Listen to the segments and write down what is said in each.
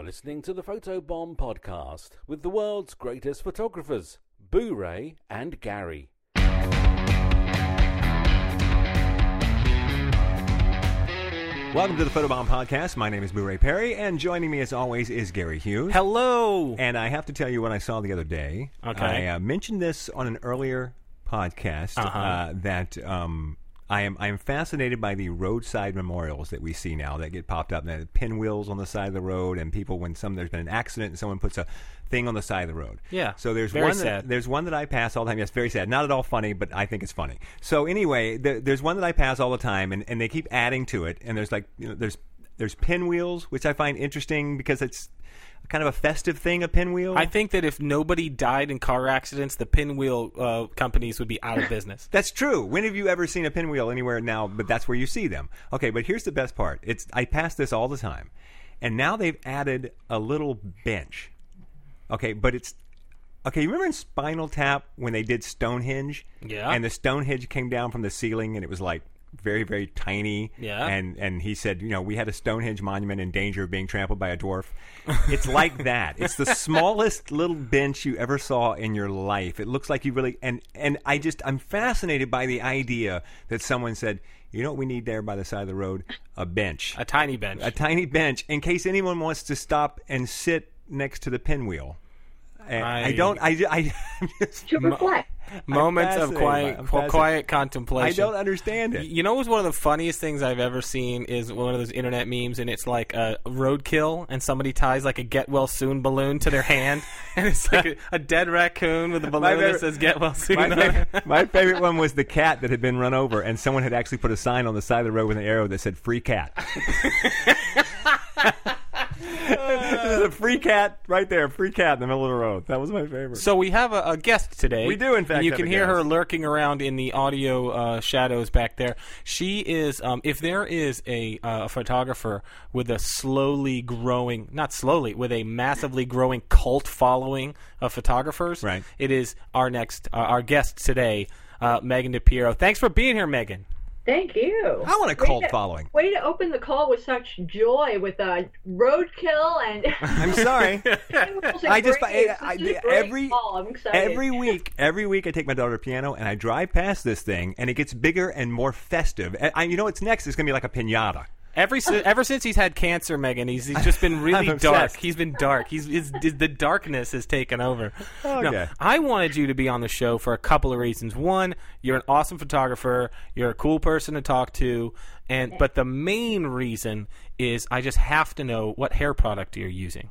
You're listening to the Photobomb podcast with the world's greatest photographers, Boo Ray and Gary. Welcome to the Photobomb Podcast. My name is Boo Ray Perry, and joining me as always is Gary Hughes. Hello. And I have to tell you what I saw the other day. Okay. I uh, mentioned this on an earlier podcast Uh-huh. uh, that um, I am I am fascinated by the roadside memorials that we see now that get popped up. And pinwheels on the side of the road, and people when some there's been an accident and someone puts a thing on the side of the road. Yeah. So there's Very one sad. that there's one that I pass all the time. Yes, very sad. Not at all funny, but I think it's funny. So anyway, th- there's one that I pass all the time, and, and they keep adding to it. And there's like you know there's there's pinwheels, which I find interesting because it's kind of a festive thing. A pinwheel. I think that if nobody died in car accidents, the pinwheel uh, companies would be out of business. That's true. When have you ever seen a pinwheel anywhere now? But that's where you see them. Okay, but here's the best part. It's I pass this all the time, and now they've added a little bench. Okay, but it's okay. You remember in Spinal Tap when they did Stonehenge? Yeah. And the Stonehenge came down from the ceiling, and it was like very very tiny. Yeah. And and he said, you know, we had a Stonehenge monument in danger of being trampled by a dwarf. It's like that. It's the smallest little bench you ever saw in your life. It looks like you really and and I just I'm fascinated by the idea that someone said, you know what we need there by the side of the road? A bench. A tiny bench. a tiny bench in case anyone wants to stop and sit next to the pinwheel. Eh, I, I- don't. I, I, I'm just, to reflect. Moments of quiet, qu- quiet contemplation. I don't understand it. You know what's one of the funniest things I've ever seen is one of those internet memes, and it's like a roadkill, and somebody ties like a get well soon balloon to their hand, and it's like a, a dead raccoon with a balloon favorite- that says get well soon. My favorite, my favorite one was the cat that had been run over, and someone had actually put a sign on the side of the road with an arrow that said "free cat." There's a free cat right there, free cat in the middle of the road. That was my favorite. So we have a, a guest today. We do, in fact, And you have can a hear her guest. lurking around in the audio uh, shadows back there. She is, um, if there is a, uh, a photographer with a slowly growing, not slowly, with a massively growing cult following of photographers, Right. It is our next, uh, our guest today, uh, Megan DiPiero. Thanks for being here, Megan. Thank you. I want a Way cult to- following. Way to open the call with such joy with a roadkill and. I'm sorry. I just I, I, every. I'm excited. every week every week I take my daughter to piano and I drive past this thing and it gets bigger and more festive. And I, you know what's next? It's gonna be like a pinata. Ever, si- ever since he's had cancer, Megan, he's, he's just been really I'm dark. obsessed. He's been dark. He's, he's, the darkness has taken over. Okay. I wanted you to be on the show for a couple of reasons. One, you're an awesome photographer. You're a cool person to talk to, and but the main reason is I just have to know what hair product you're using.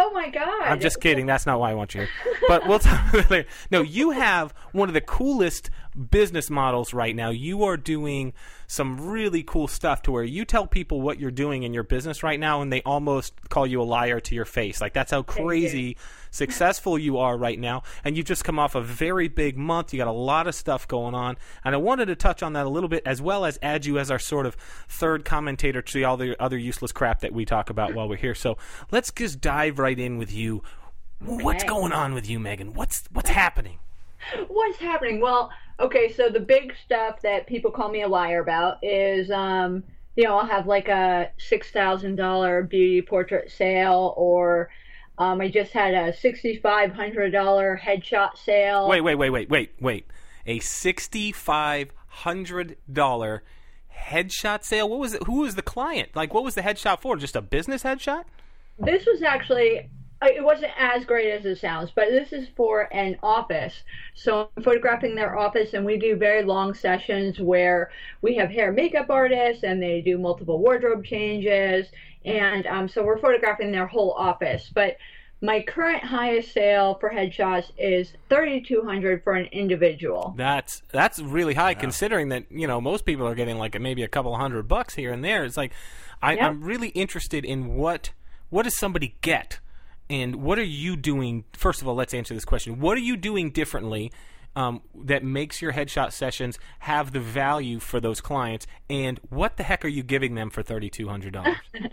Oh my god! I'm just kidding. That's not why I want you here. But we'll talk about it later. No, you have one of the coolest business models right now. You are doing some really cool stuff to where you tell people what you're doing in your business right now and they almost call you a liar to your face. Like that's how crazy successful you are right now. And you've just come off a very big month. You got a lot of stuff going on. And I wanted to touch on that a little bit as well as add you as our sort of third commentator to all the other useless crap that we talk about while we're here. So let's just dive right in with you. What's going on with you, Megan? What's what's happening? What's happening? Well, okay, so the big stuff that people call me a liar about is, um, you know, I'll have like a six thousand dollar beauty portrait sale, or um, I just had a sixty five hundred dollar headshot sale. Wait, wait, wait, wait, wait, wait. A sixty-five hundred dollar headshot sale. What was it? Who was the client? Like, what was the headshot for? Just a business headshot? This was actually. It wasn't as great as it sounds, but this is for an office. So I'm photographing their office, and we do very long sessions where we have hair makeup artists, and they do multiple wardrobe changes, and um, so we're photographing their whole office. But my current highest sale for headshots is 3,200 for an individual. That's that's really high, considering that you know most people are getting like maybe a couple hundred bucks here and there. It's like I, Yeah. I'm really interested in what what does somebody get, and what are you doing? First of all, let's answer this question: What are you doing differently? Um, that makes your headshot sessions have the value for those clients, and what the heck are you giving them for thirty two hundred dollars?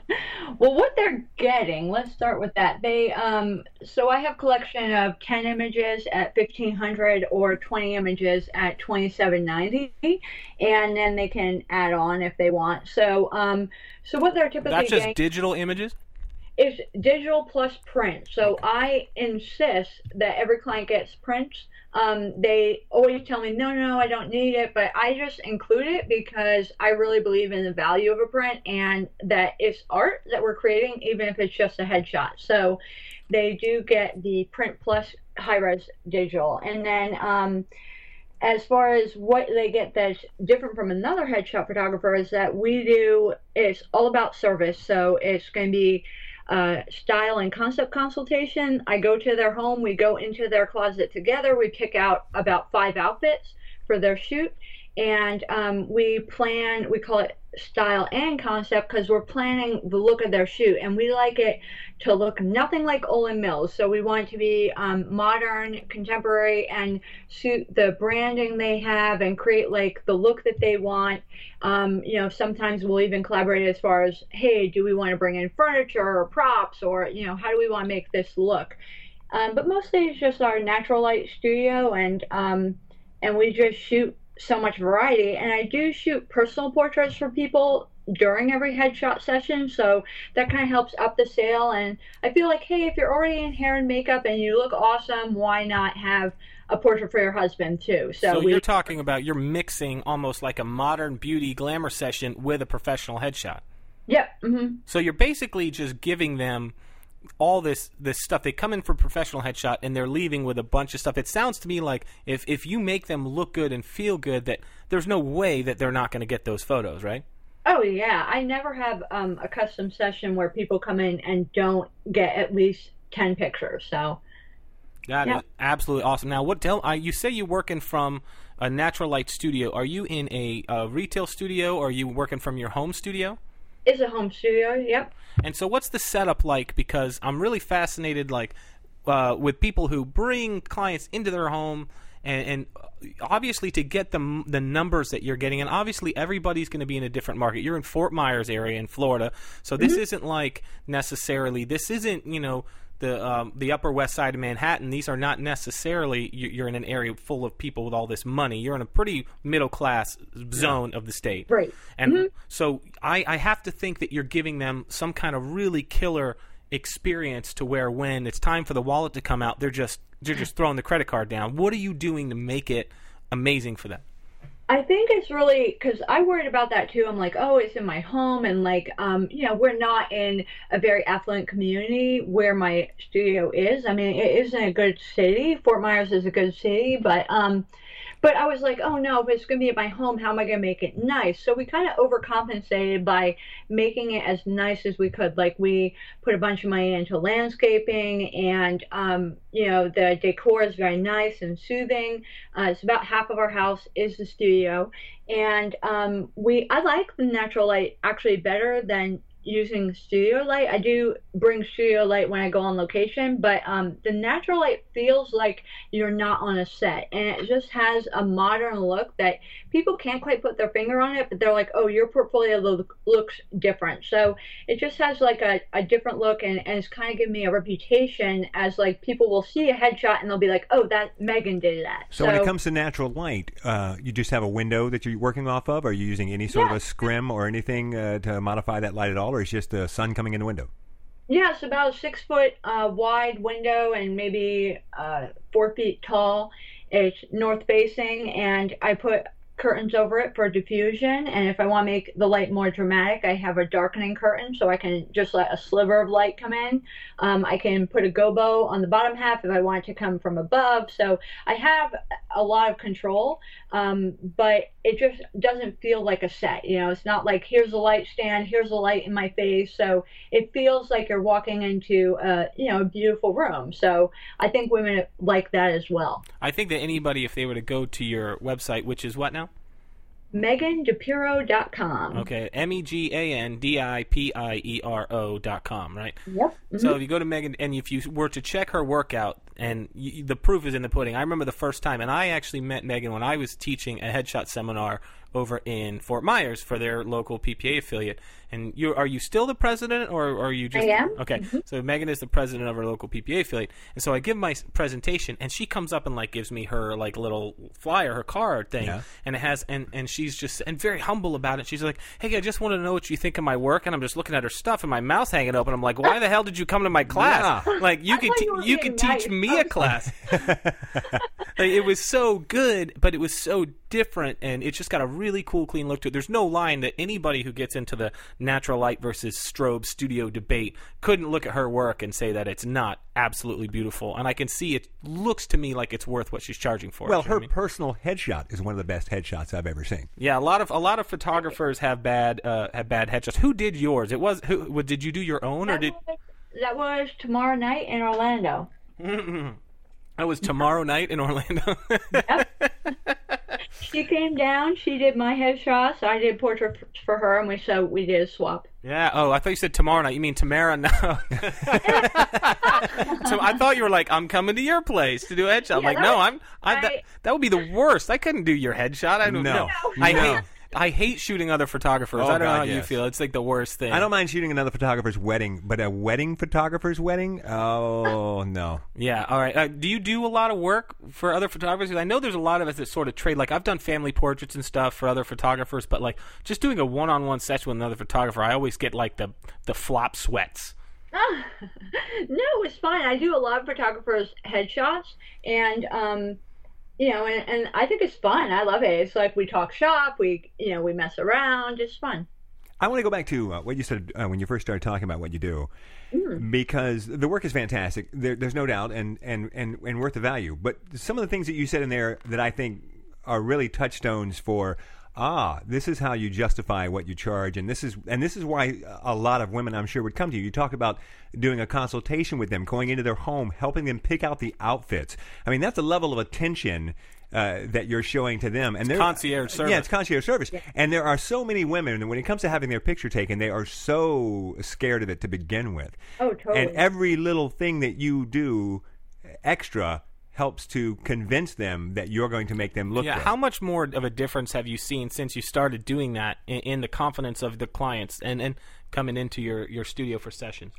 Well, what they're getting, let's start with that. They um so I have collection of 10 images at 1500 or 20 images at 2790 and then they can add on if they want. So um so what they're typically That's just getting digital images. It's digital plus print. So I insist that every client gets prints. Um, they always tell me, no, no, I don't need it, but I just include it because I really believe in the value of a print and that it's art that we're creating, even if it's just a headshot. So they do get the print plus high res digital. And then um, as far as what they get that's different from another headshot photographer is that we do it's all about service so it's going to be uh, style and concept consultation. I go to their home we go into their closet together we pick out about five outfits for their shoot. And um, we plan we call it style and concept because we're planning the look of their shoot and we like it to look nothing like Olan Mills. So we want it to be um, modern, contemporary, and suit the branding they have and create like the look that they want. Um, you know, sometimes we'll even collaborate as far as, hey, do we want to bring in furniture or props or, you know, how do we want to make this look? Um, but mostly it's just our natural light studio and um, and we just shoot so much variety. And I do shoot personal portraits for people during every headshot session, so that kind of helps up the sale. And I feel like, hey, if you're already in hair and makeup and you look awesome, why not have a portrait for your husband too? So, So, you're talking about you're mixing almost like a modern beauty glamour session with a professional headshot. yep, hmm So you're basically just giving them all this this stuff. They come in for professional headshot and they're leaving with a bunch of stuff. It sounds to me like if if you make them look good and feel good, that there's no way that they're not going to get those photos, right? Oh yeah, I never have um, a custom session where people come in and don't get at least ten pictures. So That is Yeah. absolutely awesome. Now, what tell uh, you say you're working from a natural light studio? Are you in a, uh retail studio or are you working from your home studio? It's a home studio. Yep. And so, what's the setup like? Because I'm really fascinated, like, uh, with people who bring clients into their home, and, and obviously to get the the numbers that you're getting, and obviously everybody's going to be in a different market. You're in Fort Myers area in Florida, so this isn't like necessarily. This isn't you know. The um, the Upper West Side of Manhattan. These are not necessarily. you- You're in an area full of people with all this money. You're in a pretty middle class zone of the state. Right. And so I, I have to think that you're giving them some kind of really killer experience to where when it's time for the wallet to come out, they're just they're just throwing the credit card down. What are you doing to make it amazing for them? I think it's really because I worried about that too. I'm like, oh, it's in my home, and like, um, you know, we're not in a very affluent community where my studio is. I mean, it isn't a good city. Fort Myers is a good city, but um, but I was like, oh no, if it's gonna be at my home, how am I gonna make it nice? So we kind of overcompensated by making it as nice as we could. Like we put a bunch of money into landscaping, and um, you know, the decor is very nice and soothing. Uh, it's about half of our house is the studio, and um, we I like the natural light actually better than using studio light. I do bring studio light when I go on location, but um, the natural light feels like you're not on a set, and it just has a modern look that people can't quite put their finger on it, but they're like, oh, your portfolio look, looks different. So it just has like a, a different look, and, and it's kind of given me a reputation as like people will see a headshot and they'll be like, oh, that Megan did that. So, when it comes to natural light, uh, you just have a window that you're working off of. Are you using any sort of a scrim or anything uh, to modify that light at all, or is just the sun coming in the window? Yeah, it's about a six foot uh, wide window and maybe uh, four feet tall. It's north facing, and I put curtains over it for diffusion. And if I want to make the light more dramatic, I have a darkening curtain so I can just let a sliver of light come in. Um, I can put a gobo on the bottom half if I want it to come from above. So I have a lot of control, um, but it just doesn't feel like a set. You know, it's not like here's a light stand, here's a light in my face. So it feels like you're walking into a you know a beautiful room. So I think women like that as well. I think that anybody, if they were to go to your website, which is what now? MeganDiPiero.com. Okay, M E G A N D I P I E R O dot com, right? Yep. Mm-hmm. So if you go to Megan, and if you were to check her workout, and you, the proof is in the pudding. I remember the first time, and I actually met Megan when I was teaching a headshot seminar over in Fort Myers for their local PPA affiliate. And you are you still the president, or, or are you just I am. okay? Mm-hmm. So Megan is the president of her local PPA affiliate, and so I give my presentation, and she comes up and like gives me her like little flyer, her card thing, Yeah. and it has and and she's just and very humble about it. She's like, "Hey, I just want to know what you think of my work," and I'm just looking at her stuff, and my mouth's hanging open. I'm like, "Why the hell did you come to my class? Yeah. Like you could te- you you being could teach me a class." Like, it was so good, but it was so different, and it's just got a really cool, clean look to it. There's no line that anybody who gets into the natural light versus strobe studio debate couldn't look at her work and say that it's not absolutely beautiful. And I can see it looks to me like it's worth what she's charging for. Well, You know what her I mean? personal headshot is one of the best headshots I've ever seen. yeah, a lot of a lot of photographers have bad uh, have bad headshots. Who did yours? It was who? Did you do your own or That did? was, that was tomorrow night in Orlando. That was tomorrow night in Orlando. She came down. She did my headshots. I did portraits for her, and we so we did a swap. Yeah. Oh, I thought you said tomorrow night. You mean Tamara? No. so I thought you were like, I'm coming to your place to do a headshot. I'm Yeah, like, no, was- I'm. I, that, I- that would be the worst. I couldn't do your headshot. I don't know. No. know. I No. hate. I hate shooting other photographers. Oh, I don't know God, how you yes. feel. It's like the worst thing. I don't mind shooting another photographer's wedding, but a wedding photographer's wedding? Oh, no. Yeah. All right. Uh, do you do a lot of work for other photographers? 'Cause I know there's a lot of us that sort of trade. Like I've done family portraits and stuff for other photographers, but like just doing a one-on-one session with another photographer, I always get like the the flop sweats. No, it's fine. I do a lot of photographers' headshots, and um, you know, and, and I think it's fun. I love it. It's like we talk shop. We you know we mess around. It's fun. I want to go back to uh, what you said uh, when you first started talking about what you do, because the work is fantastic. There, there's no doubt, and, and, and, and worth the value. But some of the things that you said in there that I think are really touchstones for ah, this is how you justify what you charge, and this is and this is why a lot of women, I'm sure, would come to you. You talk about doing a consultation with them, going into their home, helping them pick out the outfits. I mean, that's a level of attention. Uh, that you're showing to them, and they're concierge service. Yeah, it's concierge service. And there are so many women, and when it comes to having their picture taken, they are so scared of it to begin with. Oh, totally. And every little thing that you do extra helps to convince them that you're going to make them look Yeah, good. how much more of a difference have you seen since you started doing that in, in the confidence of the clients and, and coming into your, your studio for sessions?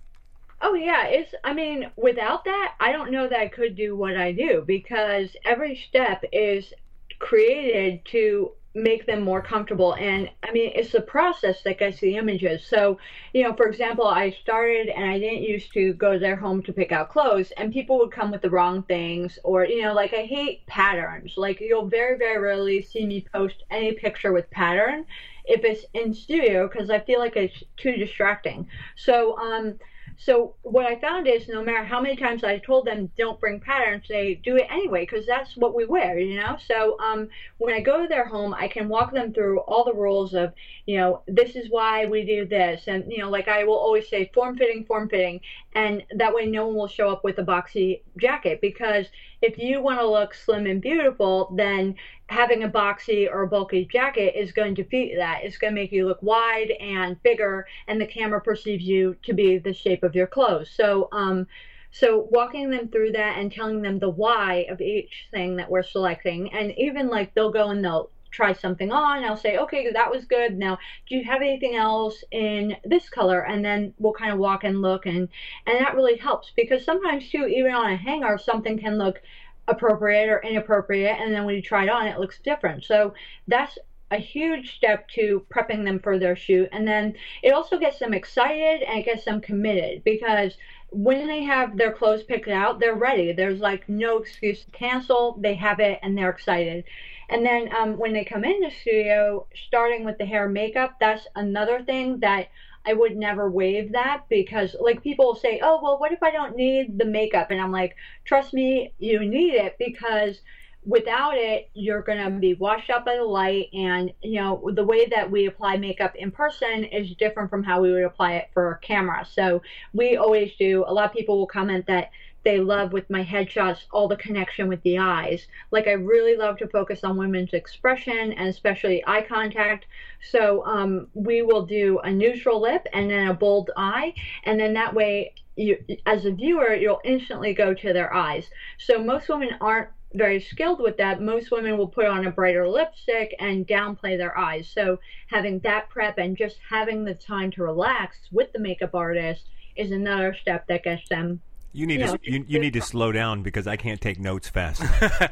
Oh yeah, it's I mean, without that, I don't know that I could do what I do because every step is created to make them more comfortable and I mean, it's the process that gets the images. So, you know, for example, I started and I didn't used to go to their home to pick out clothes and people would come with the wrong things or, you know, like I hate patterns. Like you'll very very rarely see me post any picture with pattern if it's in studio because I feel like it's too distracting. So, um so what I found is no matter how many times I told them don't bring patterns, they do it anyway because that's what we wear, you know. So um, when I go to their home, I can walk them through all the rules of, you know, this is why we do this, and you know, like I will always say form fitting, form fitting, and that way no one will show up with a boxy jacket because if you want to look slim and beautiful, then having a boxy or bulky jacket is going to defeat that. It's going to make you look wide and bigger, and the camera perceives you to be the shape of your clothes. So, um, so walking them through that and telling them the why of each thing that we're selecting, and even like they'll go and they'll try something on. I'll say, okay, that was good. Now, do you have anything else in this color? And then we'll kind of walk and look, and and that really helps because sometimes too, even on a hanger, something can look appropriate or inappropriate and then when you try it on it looks different so that's a huge step to prepping them for their shoot and then it also gets them excited and it gets them committed because when they have their clothes picked out they're ready there's like no excuse to cancel they have it and they're excited and then um, when they come in the studio starting with the hair makeup that's another thing that I would never waive that because like people say, "Oh, well, what if I don't need the makeup?" And I'm like, "Trust me, you need it because without it, you're going to be washed out by the light and, you know, the way that we apply makeup in person is different from how we would apply it for camera. So, we always do a lot of people will comment that they love with my headshots all the connection with the eyes. Like I really love to focus on women's expression and especially eye contact. So um, we will do a neutral lip and then a bold eye, and then that way you, as a viewer, you'll instantly go to their eyes. So most women aren't very skilled with that, most women will put on a brighter lipstick and downplay their eyes. So having that prep and just having the time to relax with the makeup artist is another step that gets them. You need You to know, you, you need to slow down because I can't take notes fast.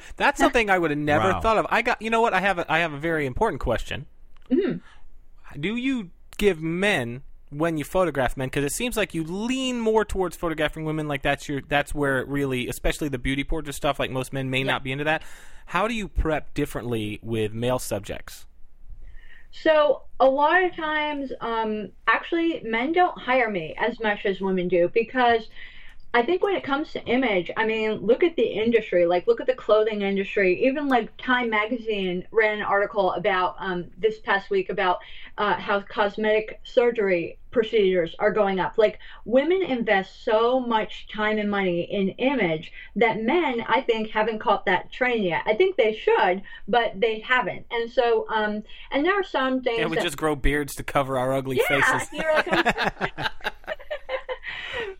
That's something I would have never Wow. thought of. I got you know what I have a, I have a very important question. Do you give men when you photograph men because it seems like you lean more towards photographing women like that's your that's where it really especially the beauty portrait stuff like most men may not be into that. How do you prep differently with male subjects? So a lot of times, um, actually, men don't hire me as much as women do because I think when it comes to image, I mean, look at the industry. Like, look at the clothing industry. Even like Time Magazine ran an article about um, this past week about uh, how cosmetic surgery procedures are going up. Like, women invest so much time and money in image that men, I think, haven't caught that train yet. I think they should, but they haven't. And so, um, and there are some things. And we that, just grow beards to cover our ugly yeah, faces.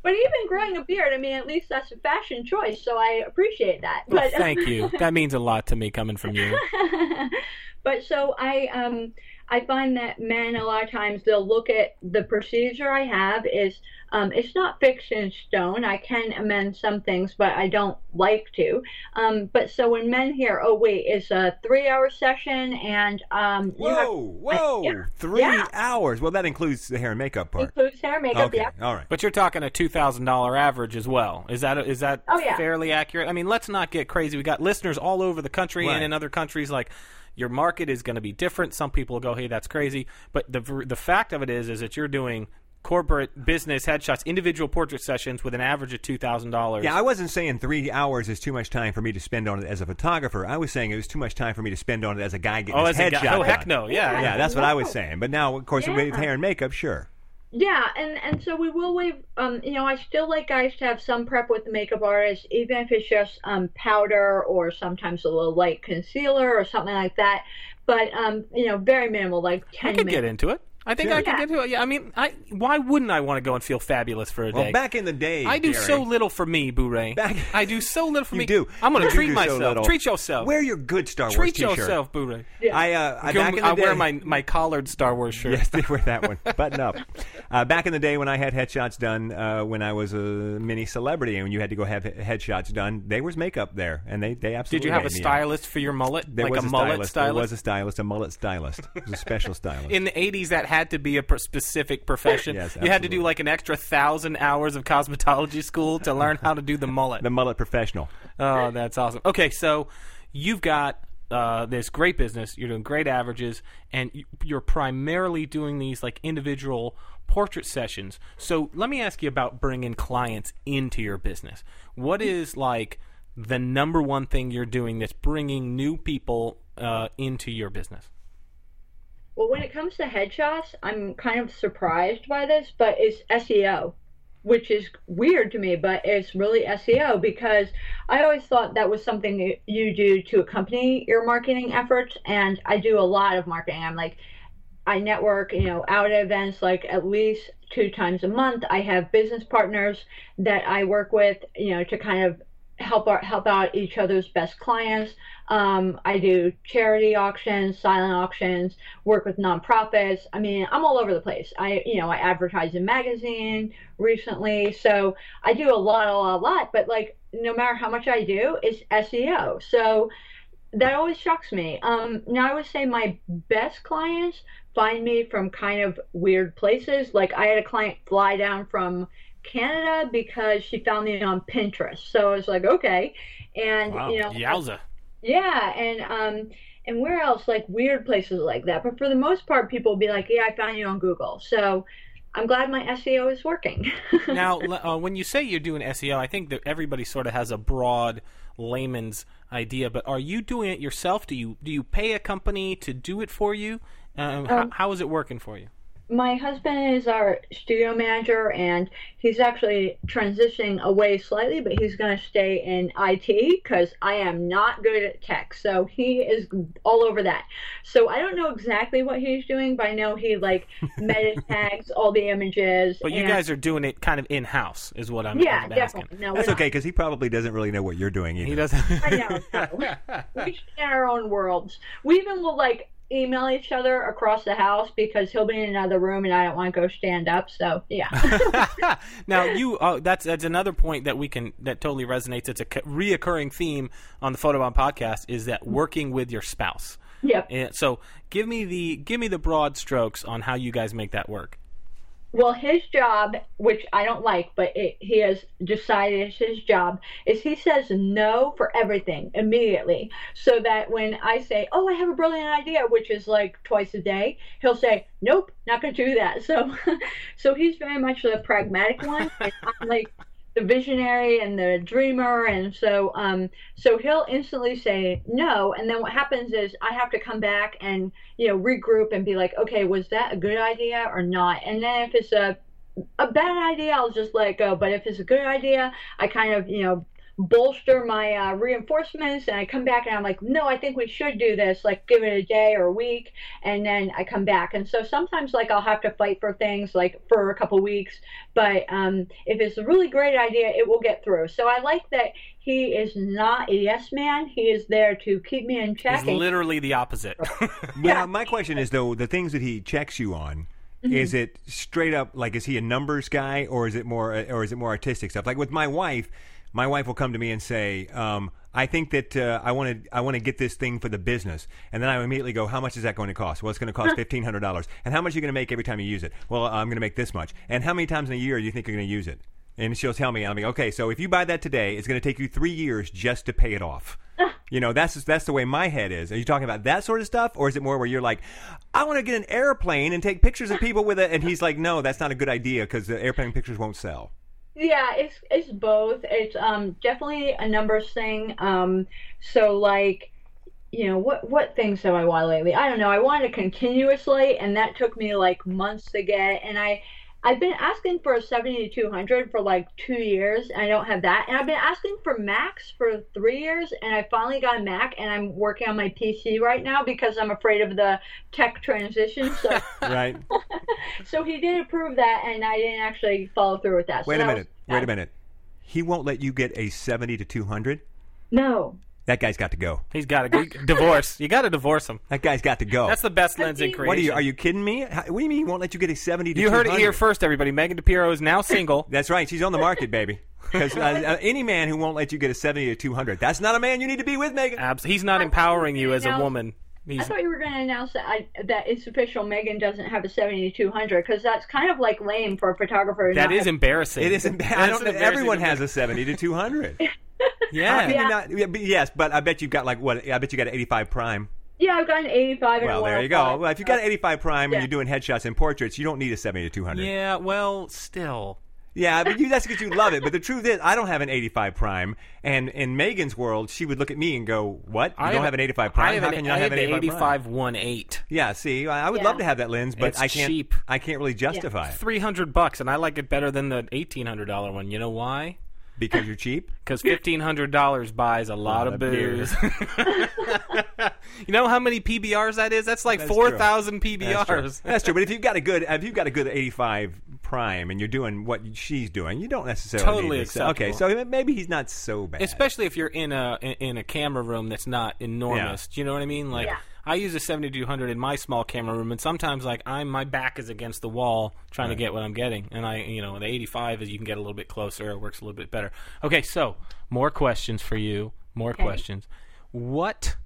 you're like, I'm- but even growing a beard, I mean, at least that's a fashion choice, so I appreciate that. Well, But thank you. That means a lot to me coming from you. but so I um I find that men a lot of times they'll look at the procedure I have is um, it's not fixed in stone. I can amend some things, but I don't like to. Um, but so when men hear, oh wait, it's a three-hour session, and um, you have whoa, whoa, yeah. three Yeah. hours. Well, that includes the hair and makeup part. includes hair, and makeup, Okay, yeah. all right. But you're talking a two thousand dollar average as well. Is that is that Oh, yeah. fairly accurate? I mean, let's not get crazy. We got listeners all over the country Right. and in other countries. Like your market is going to be different. Some people go, "Hey, that's crazy." But the the fact of it is, is that you're doing corporate business headshots, individual portrait sessions with an average of two thousand dollars. Yeah, I wasn't saying three hours is too much time for me to spend on it as a photographer. I was saying it was too much time for me to spend on it as a guy getting oh, his as a headshot. guy, oh heck no, yeah, Yeah, that's what I was saying. But now, of course, Yeah. with hair and makeup, sure. Yeah, and and so we will leave. Um, you know, I still like guys to have some prep with the makeup artist, even if it's just um powder or sometimes a little light concealer or something like that. But um, you know, very minimal, like ten I could minutes. get into it. I think I could Yeah. get to it. Yeah, I mean, I why wouldn't I want to go and feel fabulous for a Well, day? back in the day, I do Gary, so little for me, Boo-Ray. Back- I do so little for You me. do. I'm going You to do treat do so myself. little. treat yourself. Wear your good Star Wars treat t-shirt. Treat yourself, Boo-Ray. I, uh, I back in the I day, wear my my collared Star Wars shirt. Yes, they wear that one. Button up. Uh, back in the day when I had headshots done, uh, when I was a mini celebrity, and when you had to go have he- headshots done, there was makeup there, and they they absolutely. Did you have a made me stylist for your mullet, There like was a, a mullet stylist. There was a stylist, a mullet stylist. It was a special stylist. in the 80s, that had to be a pr- specific profession. Yes, you had to do like an extra thousand hours of cosmetology school to learn how to do the mullet. the mullet professional. Oh, that's awesome. Okay, so you've got uh, this great business. You're doing great averages, and you- you're primarily doing these like individual portrait sessions. So let me ask you about bringing clients into your business. What is like the number one thing you're doing that's bringing new people uh, into your business? Well, when it comes to headshots, I'm kind of surprised by this, but it's SEO, which is weird to me, but it's really SEO because I always thought that was something you do to accompany your marketing efforts, and I do a lot of marketing. I'm like, I network, you know, out at events like at least two times a month. I have business partners that I work with, you know, to kind of help out, help out each other's best clients. Um, I do charity auctions, silent auctions, work with nonprofits. I mean, I'm all over the place. I, you know, I advertise in magazine recently, so I do a lot, a lot, a lot. But like, no matter how much I do, it's SEO. So that always shocks me. Um, now I would say my best clients find me from kind of weird places. Like I had a client fly down from Canada because she found me on Pinterest. So I was like, okay, and you know, Yowza. yeah, and um, and where else? Like weird places like that. But for the most part, people will be like, yeah, I found you on Google. So I'm glad my SEO is working. now, uh, when you say you're doing SEO, I think that everybody sort of has a broad layman's idea. But are you doing it yourself? Do you do you pay a company to do it for you? Um, how, how is it working for you? My husband is our studio manager, and he's actually transitioning away slightly, but he's going to stay in IT because I am not good at tech. So he is all over that. So I don't know exactly what he's doing, but I know he like meta tags all the images. But you guys are doing it kind of in house, is what I'm, yeah, I'm asking. definitely. No, That's okay because he probably doesn't really know what you're doing either. He doesn't. I know. no. we stay in our own worlds. We even will like email each other across the house because he'll be in another room and I don't want to go stand up. So yeah. now you uh, that's that's another point that we can that totally resonates. It's a reoccurring theme on the Photobomb podcast is that working with your spouse. yep. And so give me the give me the broad strokes on how you guys make that work. Well, his job, which I don't like, but it, he has decided his job, is he says no for everything immediately. So that when I say, "Oh, I have a brilliant idea," which is like twice a day, he'll say, "Nope, not going to do that." So, so he's very much the pragmatic one, I'm like the visionary and the dreamer, and so um, so he'll instantly say no, and then what happens is I have to come back and you know regroup and be like, okay, was that a good idea or not? And then if it's a a bad idea, I'll just let go. But if it's a good idea, I kind of you know bolster my uh, reinforcements and I come back and I'm like, no, I think we should do this. Like give it a day or a week, and then I come back. And so sometimes like I'll have to fight for things like for a couple weeks, but um, if it's a really great idea, it will get through. So I like that he is not a yes man. He is there to keep me in check. It's and- literally the opposite. Now, my question is though, the things that he checks you on, Mm-hmm. is it straight up like is he a numbers guy or is it more or is it more artistic stuff? Like with my wife, my wife will come to me and say, um, "I think that uh, I want to I want to get this thing for the business," and then I immediately go, "How much is that going to cost?" Well, it's going to cost fifteen hundred dollars. And how much are you going to make every time you use it? Well, I'm going to make this much. And how many times in a year do you think you're going to use it? And she'll tell me, I'll be okay. So if you buy that today, it's going to take you three years just to pay it off. You know, that's that's the way my head is. Are you talking about that sort of stuff, or is it more where you're like, I want to get an airplane and take pictures of people with it, and he's like, no, that's not a good idea because the airplane pictures won't sell. Yeah, it's it's both. It's um definitely a numbers thing. Um, so like, you know, what what things have I wanted lately? I don't know. I wanted continuously, and that took me like months to get. And I, I've been asking for a seventy two hundred for like two years, and I don't have that. And I've been asking for Macs for three years, and I finally got a Mac, and I'm working on my PC right now because I'm afraid of the tech transition. So, Right? so he did approve that, and I didn't actually follow through with that. So Wait a that was minute. Wait a minute. He won't let you get a seventy to two hundred. No. That guy's got to go. He's got to go. divorce. You got to divorce him. That guy's got to go. That's the best lens in What creation. what are you? Are you kidding me? How, what do you mean he won't let you get a seventy? to You heard it here first, everybody. Megan DiPiero is now single. That's right. She's on the market, baby. Because uh, uh, any man who won't let you get a seventy to two hundred, that's not a man you need to be with, Megan. Abs- he's not empowering you as a Now- woman. I thought you were going to announce that I, that it's official. Megan doesn't have a seventy to two hundred because that's kind of like lame for a photographer. to that not is have- embarrassing. It isn't bad. I don't, an embarrassing everyone has a seventy to two hundred. Yeah. How can you Yeah. not- yeah, but yes, but I bet you've got like what? I bet you got an eighty-five prime. Yeah, I've got an eighty-five. Well, there you go. 105. Well, if you've got uh, an eighty-five prime Yeah. and you're doing headshots and portraits, you don't need a seventy to two hundred. Yeah, well, still. Yeah, but you, that's because you love it. But the truth is, I don't have an 85 prime. And in Megan's world, she would look at me and go, "What? You I don't have have an 85 prime? I have How an, can you I not have an have 85 an prime?" 85 one eight. Yeah, see, I I would Yeah. love to have that lens, but It's I can't. cheap. I can't really justify it Three hundred bucks, and I like it better than the eighteen hundred dollar one. You know why? Because you're cheap. Because fifteen hundred dollars buys a lot of of booze. you know how many PBRs that is? That's like That's four true. thousand That's true. PBRs. That's true. But if you've got a good, if you've got a good 85 prime and you're doing what she's doing, you don't necessarily Totally need this. Okay, so maybe he's not so bad. Especially if you're in a in, in a camera room that's not enormous. Do you know what I mean? Like Yeah. I use a 7200 in my small camera room, and sometimes like I'm my back is against the wall trying to get what I'm getting, and I you know the 85 is you can get a little bit closer, it works a little bit better. Okay, so more questions for you. More questions. What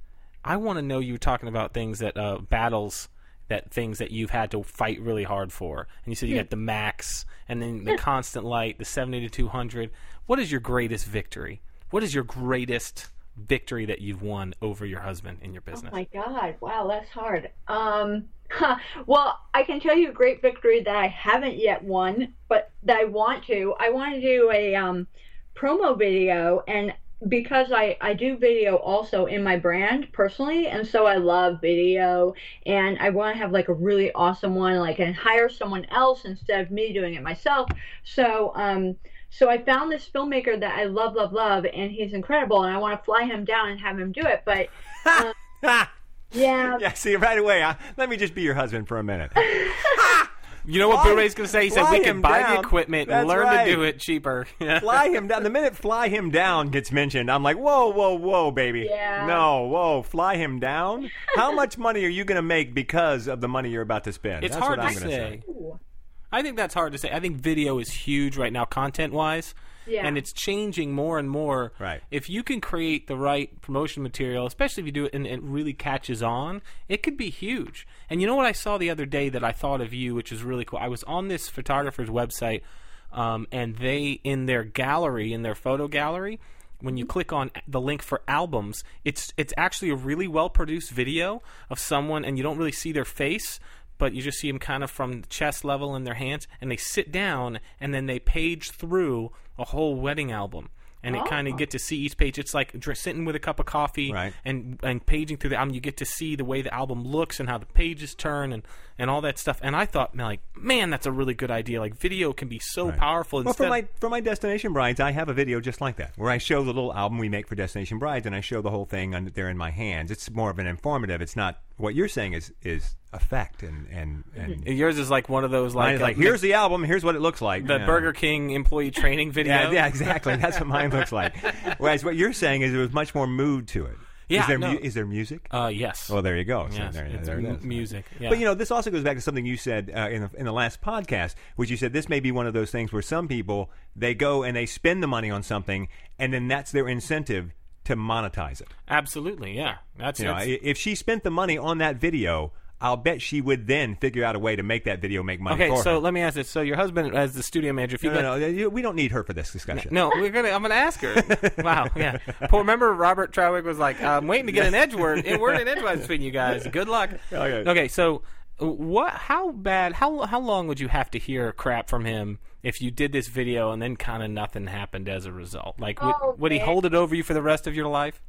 I want to know you were talking about things that uh, battles that things that you've had to fight really hard for. And you said you got the Macs and then the constant light, the 70 to 200. What is your greatest victory? What is your greatest victory that you've won over your husband in your business? Oh my God! Wow, that's hard. Um, well, I can tell you a great victory that I haven't yet won, but that I want to. I want to do a um, promo video, and because I, I do video also in my brand personally, and so I love video, and I want to have like a really awesome one, like and hire someone else instead of me doing it myself. So um, so I found this filmmaker that I love, love, love, and he's incredible, and I want to fly him down and have him do it. But um, yeah, yeah, see, right away, let me just be your husband for a minute. You know what Fly- Boo Ray's going to say? He said we can buy down. the equipment and learn right. to do it cheaper. fly him down. The minute fly him down gets mentioned, I'm like, whoa, whoa, whoa, baby. Yeah. No, whoa, fly him down? How much money are you going to make because of the money you're about to spend? It's That's hard what to I'm gonna say. say. I think that's hard to say. I think video is huge right now, content wise. Yeah. And it's changing more and more. Right. If you can create the right promotion material, especially if you do it and it really catches on, it could be huge. And you know what I saw the other day that I thought of you, which is really cool? I was on this photographer's website, um, and they, in their gallery, in their photo gallery, when you click on the link for albums, it's it's actually a really well produced video of someone, and you don't really see their face, but you just see them kind of from chest level in their hands, and they sit down and then they page through a whole wedding album. And it kind of oh. get to see each page. It's like dr- sitting with a cup of coffee Right. and and paging through the album. You get to see the way the album looks and how the pages turn and, and all that stuff. And I thought, man, like, man, that's a really good idea. Like, video can be so powerful. Well, for my for my Destination Brides, I have a video just like that, where I show the little album we make for Destination Brides, and I show the whole thing under there in my hands. It's more of an informative. It's not what you're saying is is effect and and and. yours is like one of those like, uh, like here's the album, here's what it looks like. the Yeah. Burger King employee training video. Yeah, yeah, exactly. That's what mine looks like. Whereas what you're saying is there was much more mood to it. Yeah, is there no. mu- is there music? Uh, yes. well, there you go. So yes, there, it's there it m- music. Yeah. But you know, this also goes back to something you said uh, in the in the last podcast, which you said this may be one of those things where some people they go and they spend the money on something, and then that's their incentive to monetize it. Absolutely, yeah. That's, You know, that's i- if she spent the money on that video, I'll bet she would then figure out a way to make that video make money. okay. for So her. let me ask this: So your husband, as the studio manager, if you no, got, no, no, we don't need her for this discussion. No, we're gonna. I'm gonna ask her. wow, yeah. Poor, remember Robert Trowick was like, "I'm waiting to get an edge word, a word in edgewise between you guys. Good luck." Okay. Okay, so what? How bad? How how long would you have to hear crap from him if you did this video and then kind of nothing happened as a result? Like, would, Oh, would he hold it over you for the rest of your life?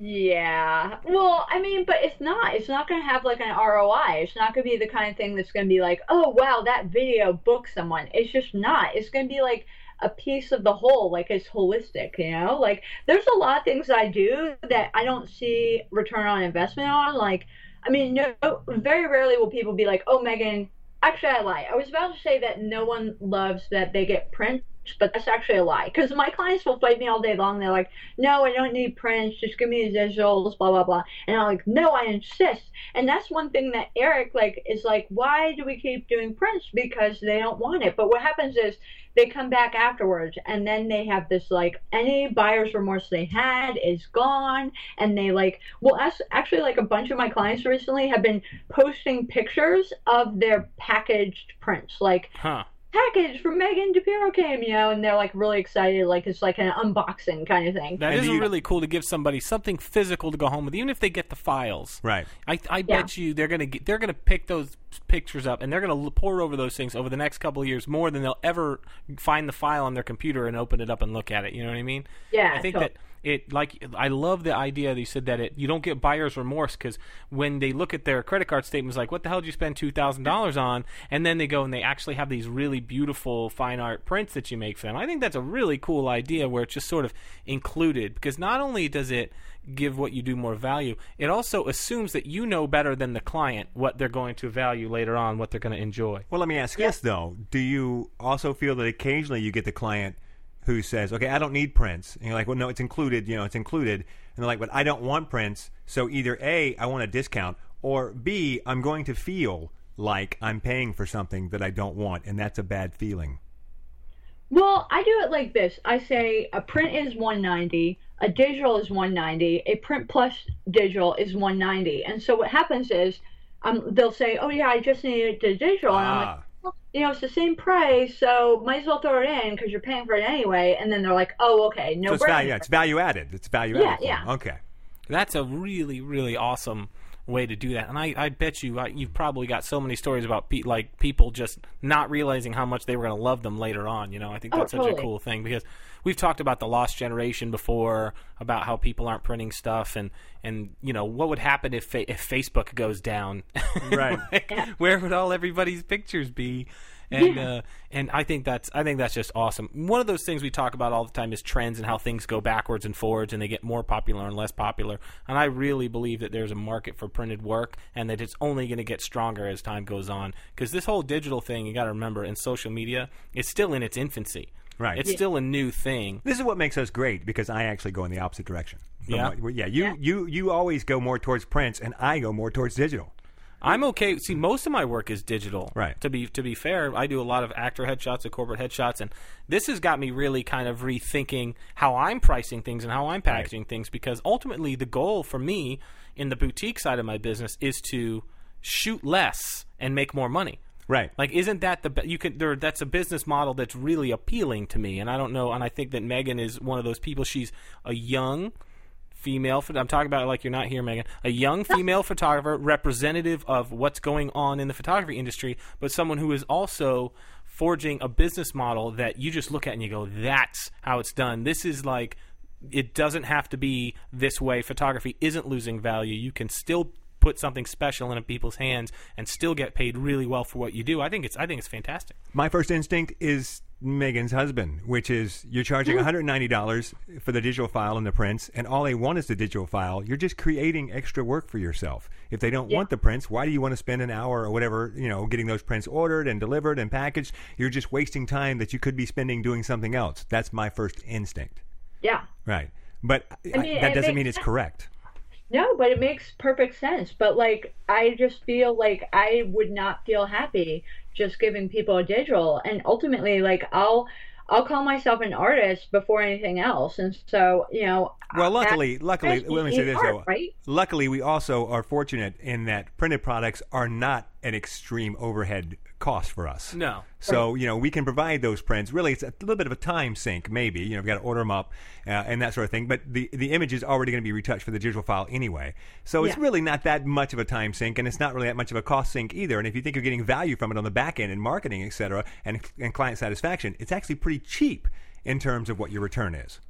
Yeah. Well, I mean, but it's not. It's not going to have like an ROI. It's not going to be the kind of thing that's going to be like, oh, wow, that video booked someone. It's just not. It's going to be like a piece of the whole. Like it's holistic, you know? Like there's a lot of things I do that I don't see return on investment on. Like, I mean, no, very rarely will people be like, oh, Megan, actually, I lie. I was about to say that no one loves that they get prints. But that's actually a lie because my clients will fight me all day long. They're like, "No, I don't need prints. Just give me the visuals, blah blah blah." And I'm like, "No, I insist." And that's one thing that Eric like is like, "Why do we keep doing prints? Because they don't want it." But what happens is they come back afterwards, and then they have this like any buyer's remorse they had is gone, and they like, well, actually, like a bunch of my clients recently have been posting pictures of their packaged prints, like Huh? Package from Megan DiPiero came, you know, and they're like really excited, like it's like an unboxing kind of thing. That And is you- really cool to give somebody something physical to go home with, even if they get the files. Right. I, I Yeah. bet you they're gonna get, they're gonna pick those pictures up and they're gonna l- pour over those things over the next couple of years more than they'll ever find the file on their computer and open it up and look at it. You know what I mean? Yeah, I think totally. that it like I love the idea that you said that it you don't get buyer's remorse because when they look at their credit card statements, like what the hell did you spend two thousand dollars on, and then they go and they actually have these really beautiful fine art prints that you make for them. I think that's a really cool idea where it's just sort of included because not only does it give what you do more value, it also assumes that you know better than the client what they're going to value later on, what they're going to enjoy. Well, let me ask this though: Do you also feel that occasionally you get the client who says, "Okay, I don't need prints," and you're like, "Well, no, it's included. You know, it's included," and they're like, "But I don't want prints, so either a, I want a discount, or b, I'm going to feel like I'm paying for something that I don't want, and that's a bad feeling." Well, I do it like this. I say a print is 190, a digital is 190, a print plus digital is 190. And so what happens is um, they'll say, "Oh yeah, I just need the digital," and I'm like, Ah. "You know, it's the same price, so might as well throw it in because you're paying for it anyway." And then they're like, "Oh, okay, no So it's brainer." value. It's value added. It's value Yeah, added. for yeah. Okay. That's a really, really awesome way to do that. And I, I bet you, I, you've probably got so many stories about pe- like people just not realizing how much they were going to love them later on. You know, I think Oh, that's such a cool thing because we've talked about the lost generation before, about how people aren't printing stuff, and and you know what would happen if fa- if Facebook goes down, Right. Like, Where would all everybody's pictures be? And uh, and I think that's I think that's just awesome. One of those things we talk about all the time is trends and how things go backwards and forwards, and they get more popular and less popular. And I really believe that there's a market for printed work, and that it's only going to get stronger as time goes on. Because this whole digital thing, you got to remember, in social media, is still in its infancy. Right. It's still a new thing. This is what makes us great because I actually go in the opposite direction. from Yeah? what- yeah. You you you always go more towards prints, and I go more towards digital. I'm okay. See, most of my work is digital. Right. To be to be fair, I do a lot of actor headshots and corporate headshots, and this has got me really kind of rethinking how I'm pricing things and how I'm packaging things. Because ultimately, the goal for me in the boutique side of my business is to shoot less and make more money. Right. Like, isn't that the be- you can? There, that's a business model that's really appealing to me, and I don't know. And I think that Megan is one of those people. She's a young female. I'm talking about it like you're not here, Megan. A young female photographer, representative of what's going on in the photography industry, but someone who is also forging a business model that you just look at and you go, "That's how it's done." This is like. It doesn't have to be this way. Photography isn't losing value. You can still put something special in people's hands and still get paid really well for what you do. I think it's I think it's fantastic. My first instinct is Megan's husband, which is you're charging mm-hmm. $190 for the digital file and the prints, and all they want is the digital file. You're just creating extra work for yourself. If they don't want the prints, why do you want to spend an hour or whatever, you know, getting those prints ordered and delivered and packaged? You're just wasting time that you could be spending doing something else. That's my first instinct. Yeah. Right. But I- mean, that doesn't mean it's sense. correct. No, but it makes perfect sense. But like, I just feel like I would not feel happy just giving people a digital. And ultimately, like, I'll I'll call myself an artist before anything else. And so, you know. Well, that- luckily, luckily, let me say this art, though. right? Luckily, we also are fortunate in that printed products are not an extreme overhead cost for us. No. So you know we can provide those prints. Really, it's a little bit of a time sink, maybe. You know, we've got to order them up uh, and that sort of thing. But the the image is already going to be retouched for the digital file anyway. So it's Yeah. really not that much of a time sink, and it's not really that much of a cost sink either. And if you think you're getting value from it on the back end in marketing, et cetera, and and client satisfaction, it's actually pretty cheap in terms of what your return is.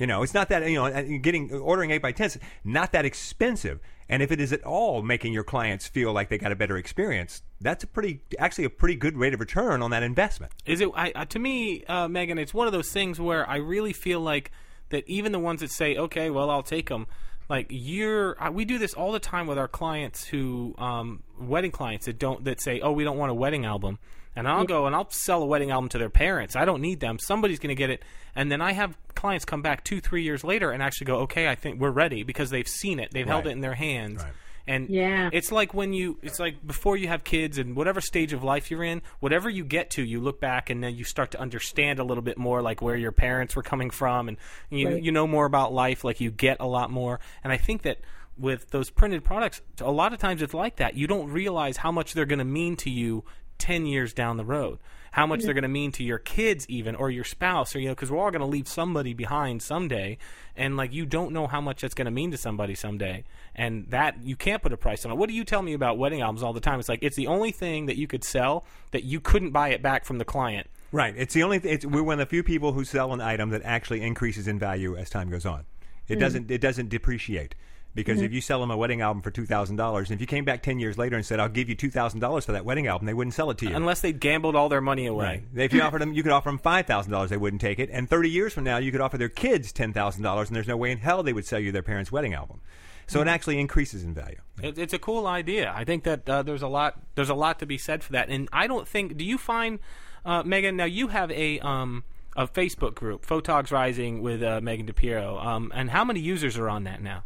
You know, it's not that you know uh, getting ordering eight by tens not that expensive. And if it is at all making your clients feel like they got a better experience, that's a pretty actually a pretty good rate of return on that investment. Is it I, to me, uh, Megan? It's one of those things where I really feel like that even the ones that say, "Okay, well, I'll take them." Like you're, we do this all the time with our clients who, um, wedding clients that don't that say, "Oh, we don't want a wedding album," and I'll go and I'll sell a wedding album to their parents. I don't need them. Somebody's going to get it, and then I have clients come back two, three years later and actually go, "Okay, I think we're ready," because they've seen it, they've held it in their hands. Right. And Yeah. it's like when you, it's like before you have kids and whatever stage of life you're in, whatever you get to, you look back and then you start to understand a little bit more, like where your parents were coming from, and you Right. you know more about life, like you get a lot more. And I think that with those printed products, a lot of times it's like that. You don't realize how much they're going to mean to you ten years down the road. How much they're mm-hmm. going to mean to your kids, even or your spouse, or you know, because we're all going to leave somebody behind someday, and like you don't know how much that's going to mean to somebody someday, and that you can't put a price on it. What do you tell me about wedding albums all the time? It's like it's the only thing that you could sell that you couldn't buy it back from the client. Right. It's the only. Th- it's, we're one of the few people who sell an item that actually increases in value as time goes on. It hmm. doesn't. It doesn't depreciate. Because if you sell them a wedding album for two thousand dollars, and if you came back ten years later and said, "I'll give you two thousand dollars for that wedding album," they wouldn't sell it to you. Unless they gambled all their money away. Right. If you offered them, you could offer them five thousand dollars. They wouldn't take it. And thirty years from now, you could offer their kids ten thousand dollars, and there's no way in hell they would sell you their parents' wedding album. So it actually increases in value. It, it's a cool idea. I think that uh, there's a lot there's a lot to be said for that. And I don't think. Do you find, uh, Megan? Now you have a um, a Facebook group, Photogs Rising, with uh, Megan DiPiero. Um, and how many users are on that now?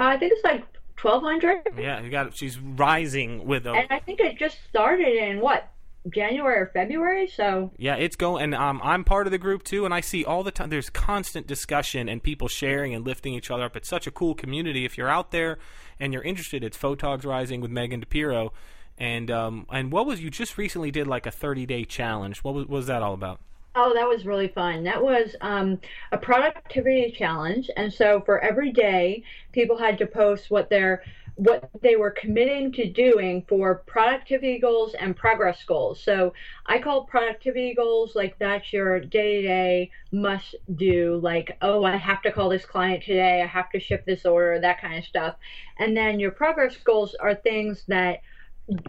Uh, I think it's like 1,200. Yeah, you got. It. She's rising with a. And I think it just started in what, January or February? So, Yeah, it's going, and um, I'm part of the group too, and I see all the time. There's constant discussion and people sharing and lifting each other up. It's such a cool community. If you're out there and you're interested, it's Photogs Rising with Megan DiPiero, and um, and what was you just recently did like a 30 day challenge? What was, what was that all about? Oh, that was really fun. That was um, a productivity challenge. And so for every day, people had to post what their what they were committing to doing for productivity goals and progress goals. So I call productivity goals like that's your day to day must do, like, oh, I have to call this client today, I have to ship this order, that kind of stuff. And then your progress goals are things that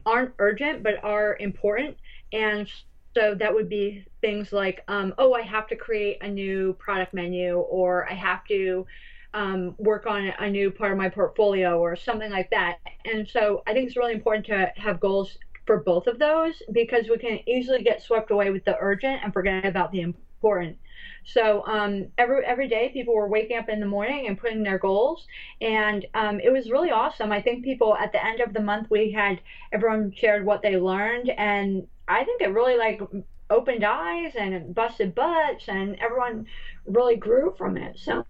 aren't urgent but are important. And so that would be things like, um, oh, I have to create a new product menu, or I have to um, work on a new part of my portfolio, or something like that. And so I think it's really important to have goals for both of those because we can easily get swept away with the urgent and forget about the important. So um, every every day, people were waking up in the morning and putting their goals, and um, it was really awesome. I think people at the end of the month, we had everyone shared what they learned, and I think it really like opened eyes and busted butts, and everyone really grew from it. So.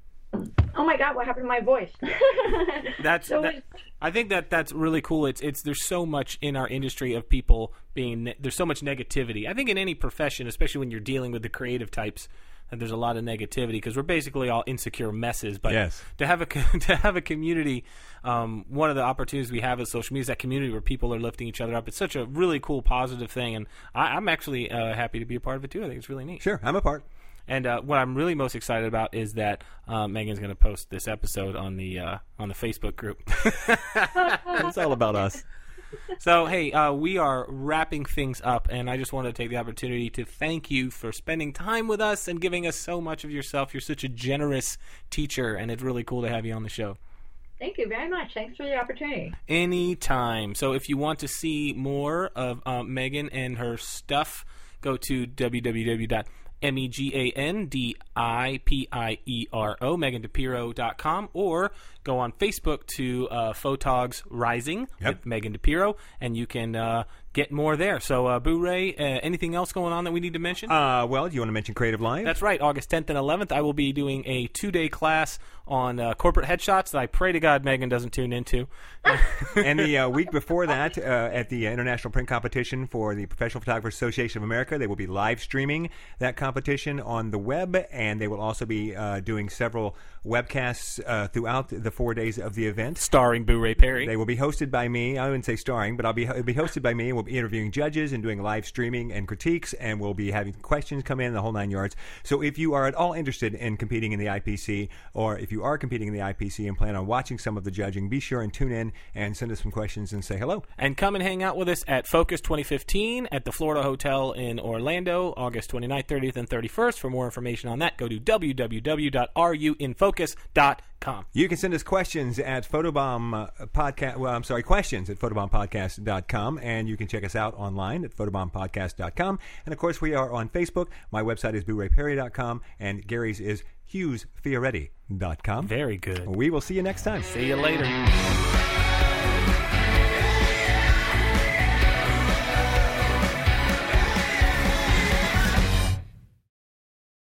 Oh my God! What happened to my voice? That's. So that- I think that that's really cool. It's it's there's so much in our industry of people being ne- there's so much negativity. I think in any profession, especially when you're dealing with the creative types, that there's a lot of negativity because we're basically all insecure messes. But Yes. to have a to have a community, um, one of the opportunities we have as social media is that community where people are lifting each other up. It's such a really cool, positive thing, and I, I'm actually uh, happy to be a part of it too. I think it's really neat. Sure, I'm a part. And uh, what I'm really most excited about is that uh, Megan's going to post this episode on the uh, on the Facebook group. It's all about us. So, hey, uh, we are wrapping things up, and I just wanted to take the opportunity to thank you for spending time with us and giving us so much of yourself. You're such a generous teacher, and it's really cool to have you on the show. Thank you very much. Thanks for the opportunity. Anytime. So, if you want to see more of uh, Megan and her stuff, go to www. M E G A N D I P I E R O, MeganDiPiero.com, or go on Facebook to uh, Photogs Rising Yep. with Megan DiPiero, and you can uh, get more there. So, uh, Boo Ray, uh, anything else going on that we need to mention? Uh, well, do you want to mention Creative Live? That's right. August 10th and 11th, I will be doing a two day class on uh, corporate headshots that I pray to God Megan doesn't tune into. and the uh, week before that, uh, at the International Print Competition for the Professional Photographers Association of America, they will be live streaming that competition on the web, and they will also be uh, doing several webcasts uh, throughout the four days of the event. Starring Boo Ray Perry. They will be hosted by me. I wouldn't say starring, but I'll be it'll be hosted by me. and We'll be interviewing judges and doing live streaming and critiques, and we'll be having questions come in the whole nine yards. So if you are at all interested in competing in the IPC, or if you are competing in the IPC and plan on watching some of the judging, be sure and tune in and send us some questions and say hello. and come and hang out with us at Focus 2015 at the Florida Hotel in Orlando, August 29th, 30th, and 31st. For more information on that, go to www.ruinfocus.com. You can send us questions at photobomb uh, podcast. Well, I'm sorry, questions at photobombpodcast.com, and you can check us out online at photobombpodcast.com. And of course, we are on Facebook. My website is boorayperry.com, and Gary's is hughesfioretti.com. Very good. We will see you next time. See you later.